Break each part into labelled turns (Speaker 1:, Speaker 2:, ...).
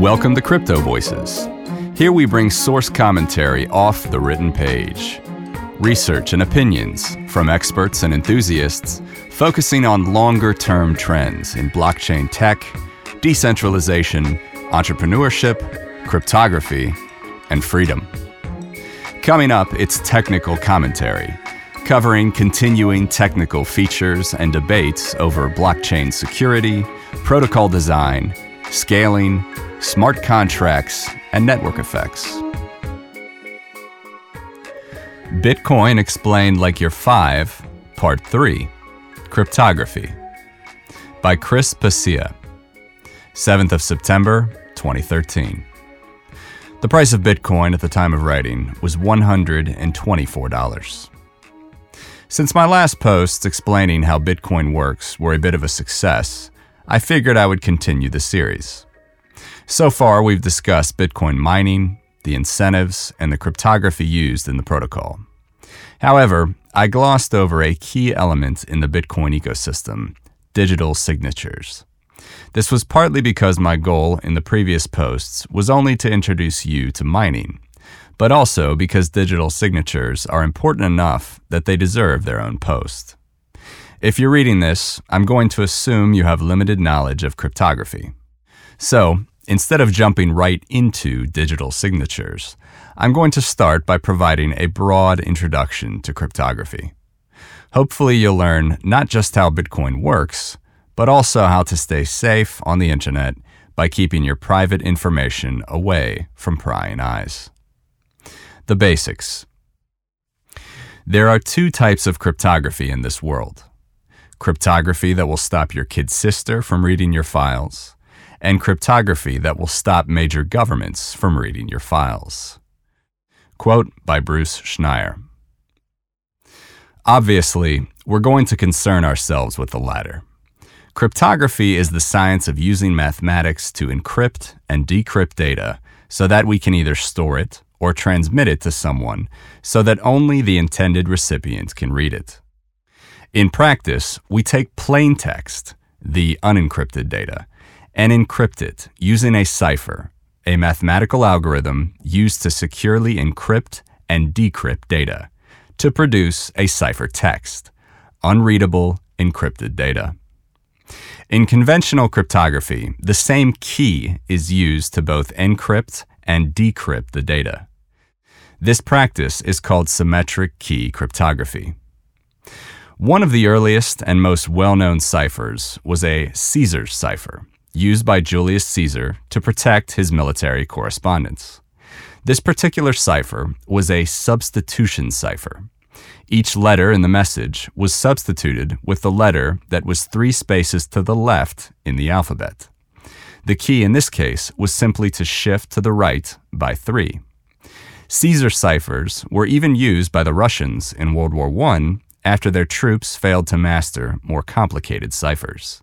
Speaker 1: Welcome to Crypto Voices. Here we bring source commentary off the written page, research and opinions from experts and enthusiasts focusing on longer term trends in blockchain tech, decentralization, entrepreneurship, cryptography, and freedom. Coming up, it's technical commentary, covering continuing technical features and debates over blockchain security, protocol design, scaling, smart contracts, and network effects. Bitcoin Explained Like You're 5, Part 3 Cryptography by Chris Pacia, 7th of September, 2013. The price of Bitcoin at the time of writing was $124. Since my last posts explaining how Bitcoin works were a bit of a success, I figured I would continue the series. So far, we've discussed Bitcoin mining, the incentives, and the cryptography used in the protocol. However, I glossed over a key element in the Bitcoin ecosystem digital signatures. This was partly because my goal in the previous posts was only to introduce you to mining, but also because digital signatures are important enough that they deserve their own post. If you're reading this, I'm going to assume you have limited knowledge of cryptography. So, Instead of jumping right into digital signatures, I'm going to start by providing a broad introduction to cryptography. Hopefully, you'll learn not just how Bitcoin works, but also how to stay safe on the internet by keeping your private information away from prying eyes. The basics. There are two types of cryptography in this world cryptography that will stop your kid sister from reading your files, and cryptography that will stop major governments from reading your files. Quote by Bruce Schneier Obviously, we're going to concern ourselves with the latter. Cryptography is the science of using mathematics to encrypt and decrypt data so that we can either store it or transmit it to someone so that only the intended recipient can read it. In practice, we take plain text, the unencrypted data, and encrypt it using a cipher, a mathematical algorithm used to securely encrypt and decrypt data to produce a cipher text, unreadable encrypted data. In conventional cryptography, the same key is used to both encrypt and decrypt the data. This practice is called symmetric key cryptography. One of the earliest and most well known ciphers was a Caesar's cipher, used by Julius Caesar to protect his military correspondence. This particular cipher was a substitution cipher. Each letter in the message was substituted with the letter that was three spaces to the left in the alphabet. The key in this case was simply to shift to the right by three. Caesar ciphers were even used by the Russians in World War I after their troops failed to master more complicated ciphers.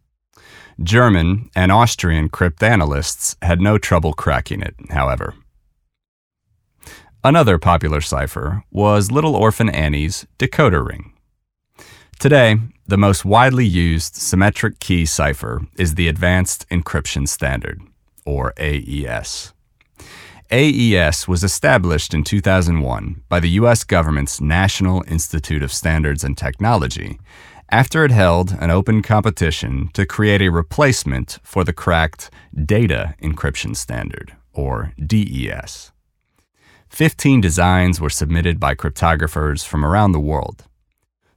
Speaker 1: German and Austrian cryptanalysts had no trouble cracking it, however. Another popular cipher was Little Orphan Annie's decoder ring. Today, the most widely used symmetric key cipher is the Advanced Encryption Standard, or AES. AES was established in 2001 by the U.S. government's National Institute of Standards and Technology after it held an open competition to create a replacement for the cracked Data Encryption Standard, or DES. Fifteen designs were submitted by cryptographers from around the world.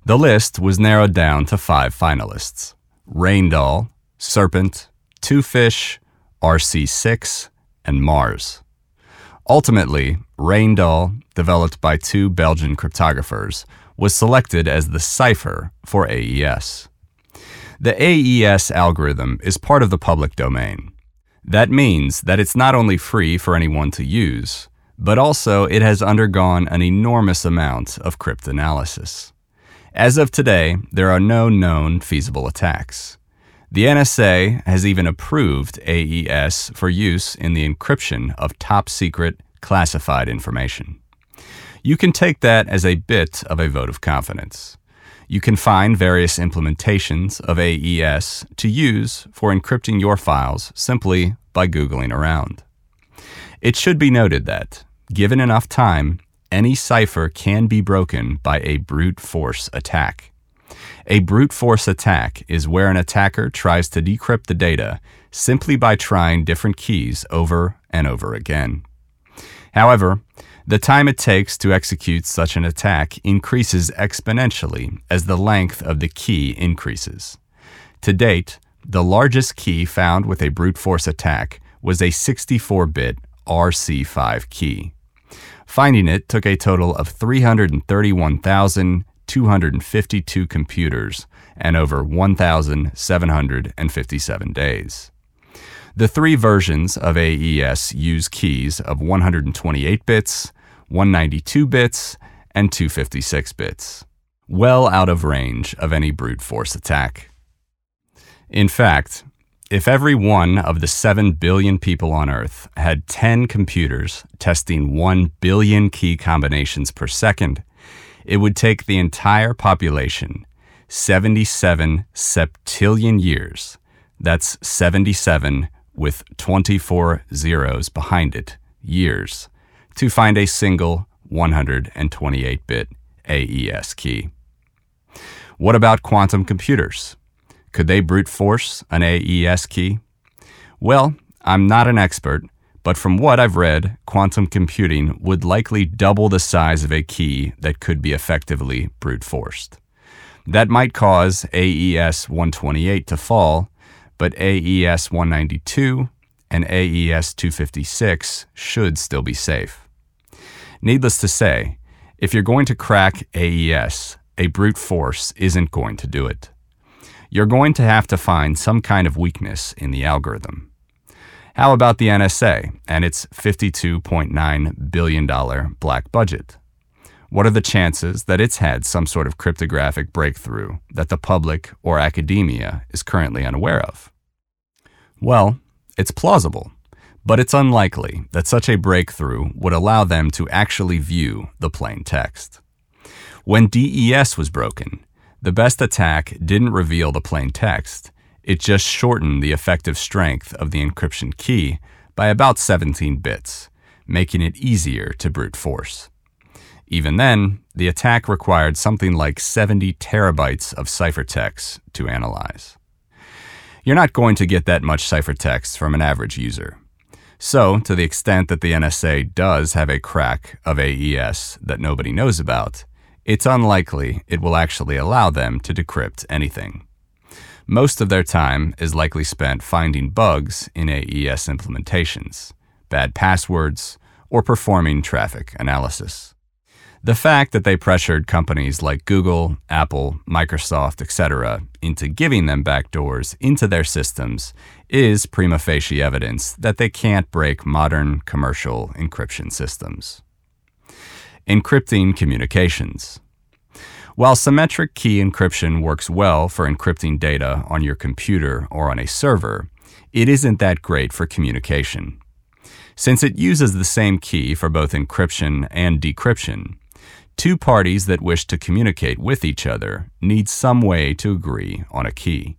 Speaker 1: The list was narrowed down to five finalists Rijndael, Serpent, Twofish, RC6, and Mars. Ultimately, Rijndael, developed by two Belgian cryptographers, was selected as the cipher for AES. The AES algorithm is part of the public domain. That means that it's not only free for anyone to use, but also it has undergone an enormous amount of cryptanalysis. As of today, there are no known feasible attacks. The NSA has even approved AES for use in the encryption of top secret classified information. You can take that as a bit of a vote of confidence. You can find various implementations of AES to use for encrypting your files simply by Googling around. It should be noted that, given enough time, any cipher can be broken by a brute force attack. A brute force attack is where an attacker tries to decrypt the data simply by trying different keys over and over again. However, the time it takes to execute such an attack increases exponentially as the length of the key increases. To date, the largest key found with a brute force attack was a 64 bit RC5 key. Finding it took a total of 331,252 computers and over 1,757 days. The three versions of AES use keys of 128 bits, 192 bits, and 256 bits, well out of range of any brute force attack. In fact, if every one of the 7 billion people on Earth had 10 computers testing 1 billion key combinations per second, it would take the entire population 77 septillion years. That's 77 with 24 zeros behind it, years, to find a single 128 bit AES key. What about quantum computers? Could they brute force an AES key? Well, I'm not an expert, but from what I've read, quantum computing would likely double the size of a key that could be effectively brute forced. That might cause AES 128 to fall, but AES 192 and AES 256 should still be safe. Needless to say, if you're going to crack AES, a brute force isn't going to do it you're going to have to find some kind of weakness in the algorithm. How about the NSA and its $52.9 billion black budget? What are the chances that it's had some sort of cryptographic breakthrough that the public or academia is currently unaware of? Well, it's plausible, but it's unlikely that such a breakthrough would allow them to actually view the plain text. When DES was broken, the best attack didn't reveal the plain text, it just shortened the effective strength of the encryption key by about 17 bits, making it easier to brute force. Even then, the attack required something like 70 terabytes of ciphertext to analyze. You're not going to get that much ciphertext from an average user. So, to the extent that the NSA does have a crack of AES that nobody knows about, it's unlikely it will actually allow them to decrypt anything. Most of their time is likely spent finding bugs in AES implementations, bad passwords, or performing traffic analysis. The fact that they pressured companies like Google, Apple, Microsoft, etc., into giving them backdoors into their systems is prima facie evidence that they can't break modern commercial encryption systems encrypting communications. While symmetric key encryption works well for encrypting data on your computer or on a server, it isn't that great for communication. Since it uses the same key for both encryption and decryption, two parties that wish to communicate with each other need some way to agree on a key.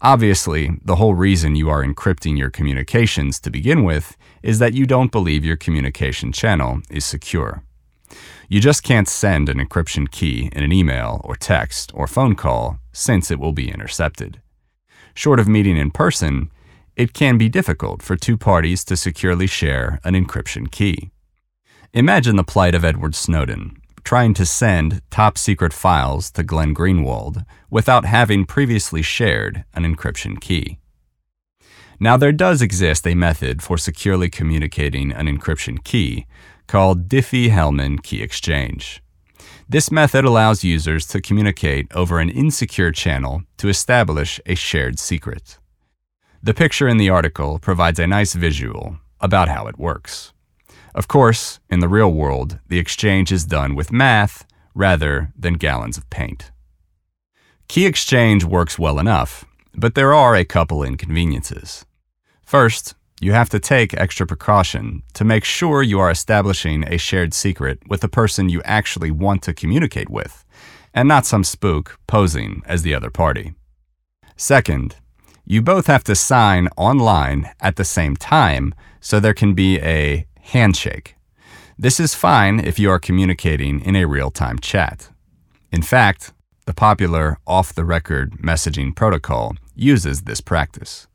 Speaker 1: Obviously, the whole reason you are encrypting your communications to begin with is that you don't believe your communication channel is secure. You just can't send an encryption key in an email or text or phone call since it will be intercepted. Short of meeting in person, it can be difficult for two parties to securely share an encryption key. Imagine the plight of Edward Snowden trying to send top secret files to Glenn Greenwald without having previously shared an encryption key. Now, there does exist a method for securely communicating an encryption key called Diffie-Hellman key exchange. This method allows users to communicate over an insecure channel to establish a shared secret. The picture in the article provides a nice visual about how it works. Of course, in the real world, the exchange is done with math rather than gallons of paint. Key exchange works well enough, but there are a couple inconveniences. First, you have to take extra precaution to make sure you are establishing a shared secret with the person you actually want to communicate with, and not some spook posing as the other party. Second, you both have to sign online at the same time so there can be a handshake. This is fine if you are communicating in a real time chat. In fact, the popular off the record messaging protocol uses this practice.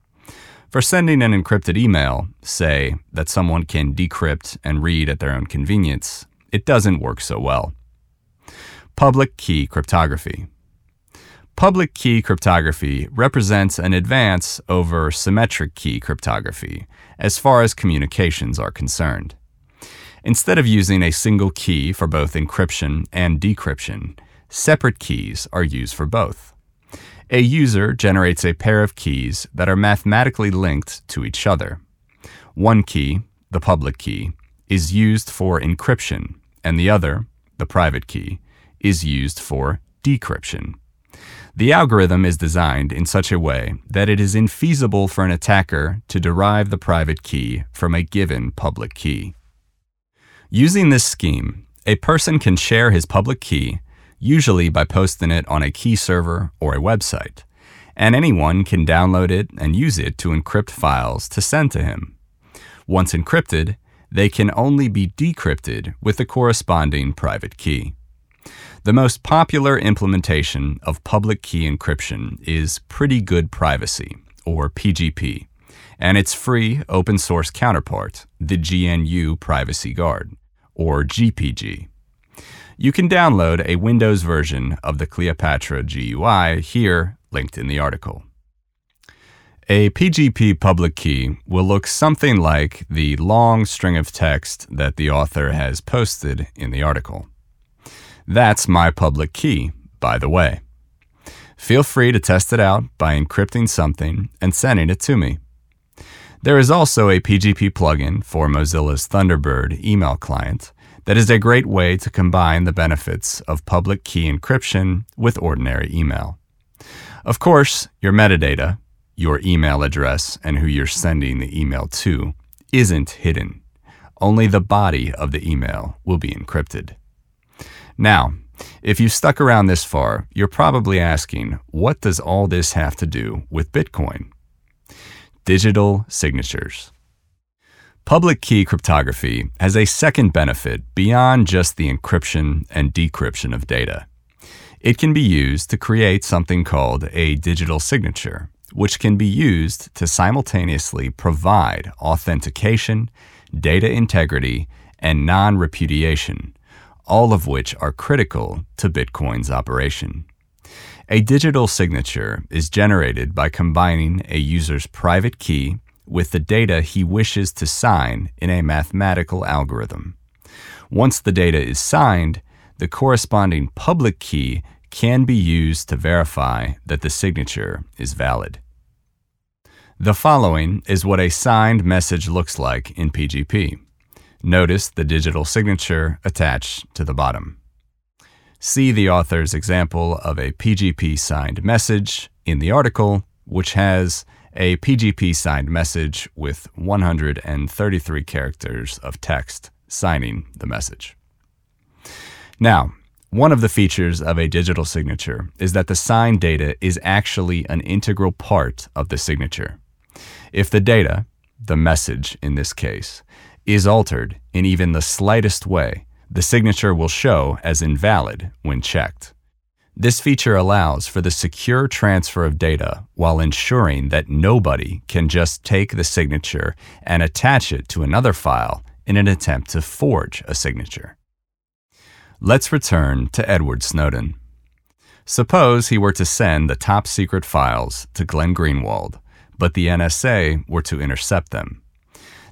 Speaker 1: For sending an encrypted email, say that someone can decrypt and read at their own convenience, it doesn't work so well. Public key cryptography. Public key cryptography represents an advance over symmetric key cryptography as far as communications are concerned. Instead of using a single key for both encryption and decryption, separate keys are used for both. A user generates a pair of keys that are mathematically linked to each other. One key, the public key, is used for encryption, and the other, the private key, is used for decryption. The algorithm is designed in such a way that it is infeasible for an attacker to derive the private key from a given public key. Using this scheme, a person can share his public key usually by posting it on a key server or a website, and anyone can download it and use it to encrypt files to send to him. Once encrypted, they can only be decrypted with the corresponding private key. The most popular implementation of public key encryption is Pretty Good Privacy, or PGP, and its free open source counterpart, the GNU Privacy Guard, or GPG. You can download a Windows version of the Kleopatra GUI here, linked in the article. A PGP public key will look something like the long string of text that the author has posted in the article. That's my public key, by the way. Feel free to test it out by encrypting something and sending it to me. There is also a PGP plugin for Mozilla's Thunderbird email client that is a great way to combine the benefits of public key encryption with ordinary email. Of course, your metadata, your email address, and who you're sending the email to, isn't hidden. Only the body of the email will be encrypted. Now, if you've stuck around this far, you're probably asking, what does all this have to do with Bitcoin? Digital signatures. Public key cryptography has a second benefit beyond just the encryption and decryption of data. It can be used to create something called a digital signature, which can be used to simultaneously provide authentication, data integrity, and non repudiation, all of which are critical to Bitcoin's operation. A digital signature is generated by combining a user's private key with the data he wishes to sign in a mathematical algorithm. Once the data is signed, the corresponding public key can be used to verify that the signature is valid. The following is what a signed message looks like in PGP. Notice the digital signature attached to the bottom. See the author's example of a PGP signed message in the article, which has a PGP signed message with 133 characters of text signing the message. Now, one of the features of a digital signature is that the signed data is actually an integral part of the signature. If the data, the message in this case, is altered in even the slightest way, the signature will show as invalid when checked. This feature allows for the secure transfer of data while ensuring that nobody can just take the signature and attach it to another file in an attempt to forge a signature. Let's return to Edward Snowden. Suppose he were to send the top secret files to Glenn Greenwald, but the NSA were to intercept them.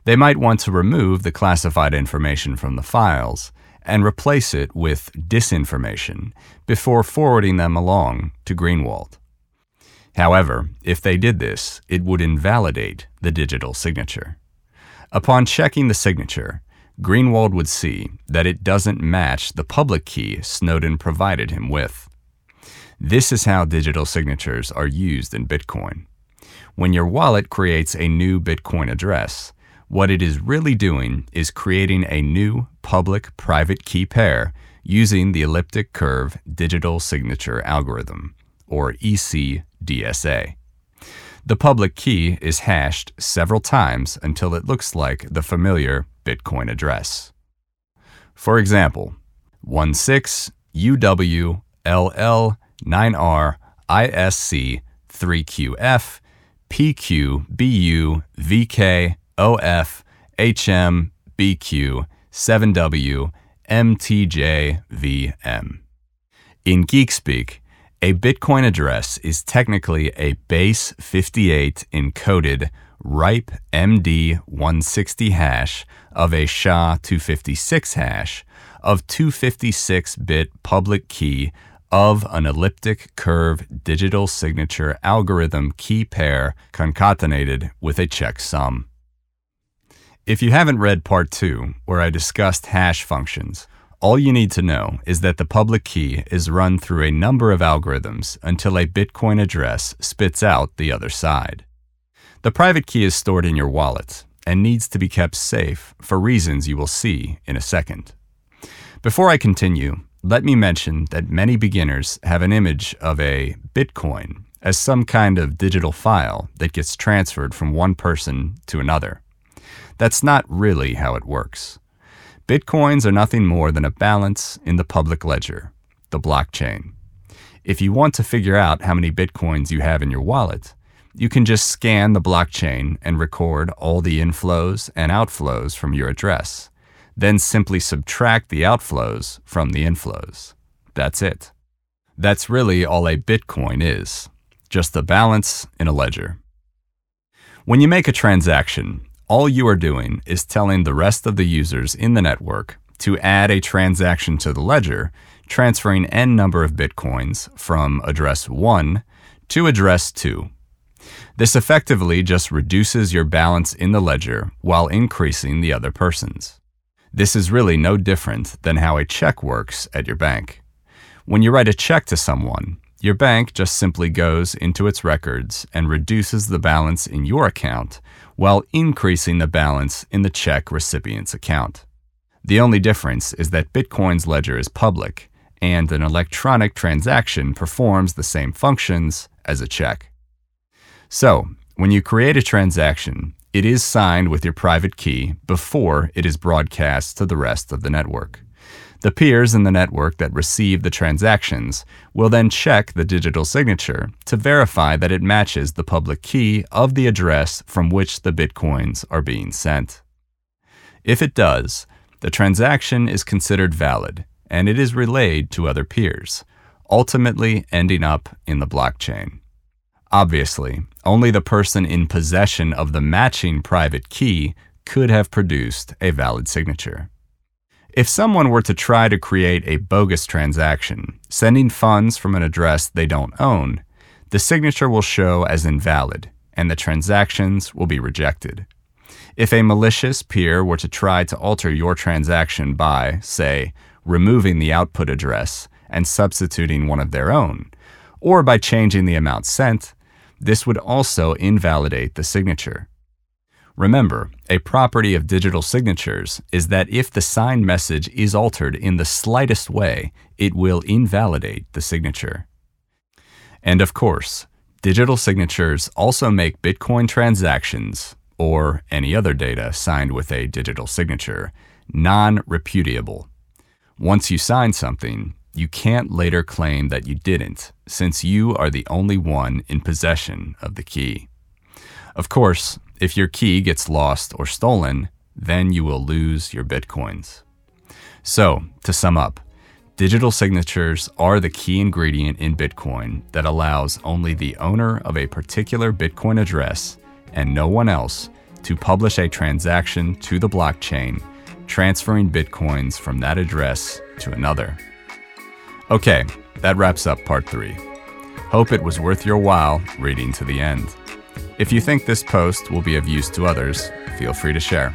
Speaker 1: They might want to remove the classified information from the files and replace it with disinformation before forwarding them along to Greenwald. However, if they did this, it would invalidate the digital signature. Upon checking the signature, Greenwald would see that it doesn't match the public key Snowden provided him with. This is how digital signatures are used in Bitcoin. When your wallet creates a new Bitcoin address, what it is really doing is creating a new public private key pair using the elliptic curve digital signature algorithm, or ECDSA. The public key is hashed several times until it looks like the familiar Bitcoin address. For example, 16UWLL9RISC3QF PQBU In geek speak, a Bitcoin address is technically a base 58 encoded RIPE MD 160 hash of a SHA 256 hash of 256 bit public key of an elliptic curve digital signature algorithm key pair concatenated with a checksum. If you haven't read part 2, where I discussed hash functions, all you need to know is that the public key is run through a number of algorithms until a Bitcoin address spits out the other side. The private key is stored in your wallet and needs to be kept safe for reasons you will see in a second. Before I continue, let me mention that many beginners have an image of a Bitcoin as some kind of digital file that gets transferred from one person to another. That's not really how it works. Bitcoins are nothing more than a balance in the public ledger, the blockchain. If you want to figure out how many Bitcoins you have in your wallet, you can just scan the blockchain and record all the inflows and outflows from your address. Then simply subtract the outflows from the inflows. That's it. That's really all a Bitcoin is just a balance in a ledger. When you make a transaction, all you are doing is telling the rest of the users in the network to add a transaction to the ledger, transferring n number of bitcoins from address 1 to address 2. This effectively just reduces your balance in the ledger while increasing the other person's. This is really no different than how a check works at your bank. When you write a check to someone, your bank just simply goes into its records and reduces the balance in your account while increasing the balance in the check recipient's account. The only difference is that Bitcoin's ledger is public, and an electronic transaction performs the same functions as a check. So, when you create a transaction, it is signed with your private key before it is broadcast to the rest of the network. The peers in the network that receive the transactions will then check the digital signature to verify that it matches the public key of the address from which the bitcoins are being sent. If it does, the transaction is considered valid and it is relayed to other peers, ultimately ending up in the blockchain. Obviously, only the person in possession of the matching private key could have produced a valid signature. If someone were to try to create a bogus transaction, sending funds from an address they don't own, the signature will show as invalid and the transactions will be rejected. If a malicious peer were to try to alter your transaction by, say, removing the output address and substituting one of their own, or by changing the amount sent, this would also invalidate the signature. Remember, a property of digital signatures is that if the signed message is altered in the slightest way, it will invalidate the signature. And of course, digital signatures also make Bitcoin transactions, or any other data signed with a digital signature, non repudiable. Once you sign something, you can't later claim that you didn't, since you are the only one in possession of the key. Of course, if your key gets lost or stolen, then you will lose your bitcoins. So, to sum up, digital signatures are the key ingredient in Bitcoin that allows only the owner of a particular Bitcoin address and no one else to publish a transaction to the blockchain, transferring Bitcoins from that address to another. Okay, that wraps up part three. Hope it was worth your while reading to the end. If you think this post will be of use to others, feel free to share.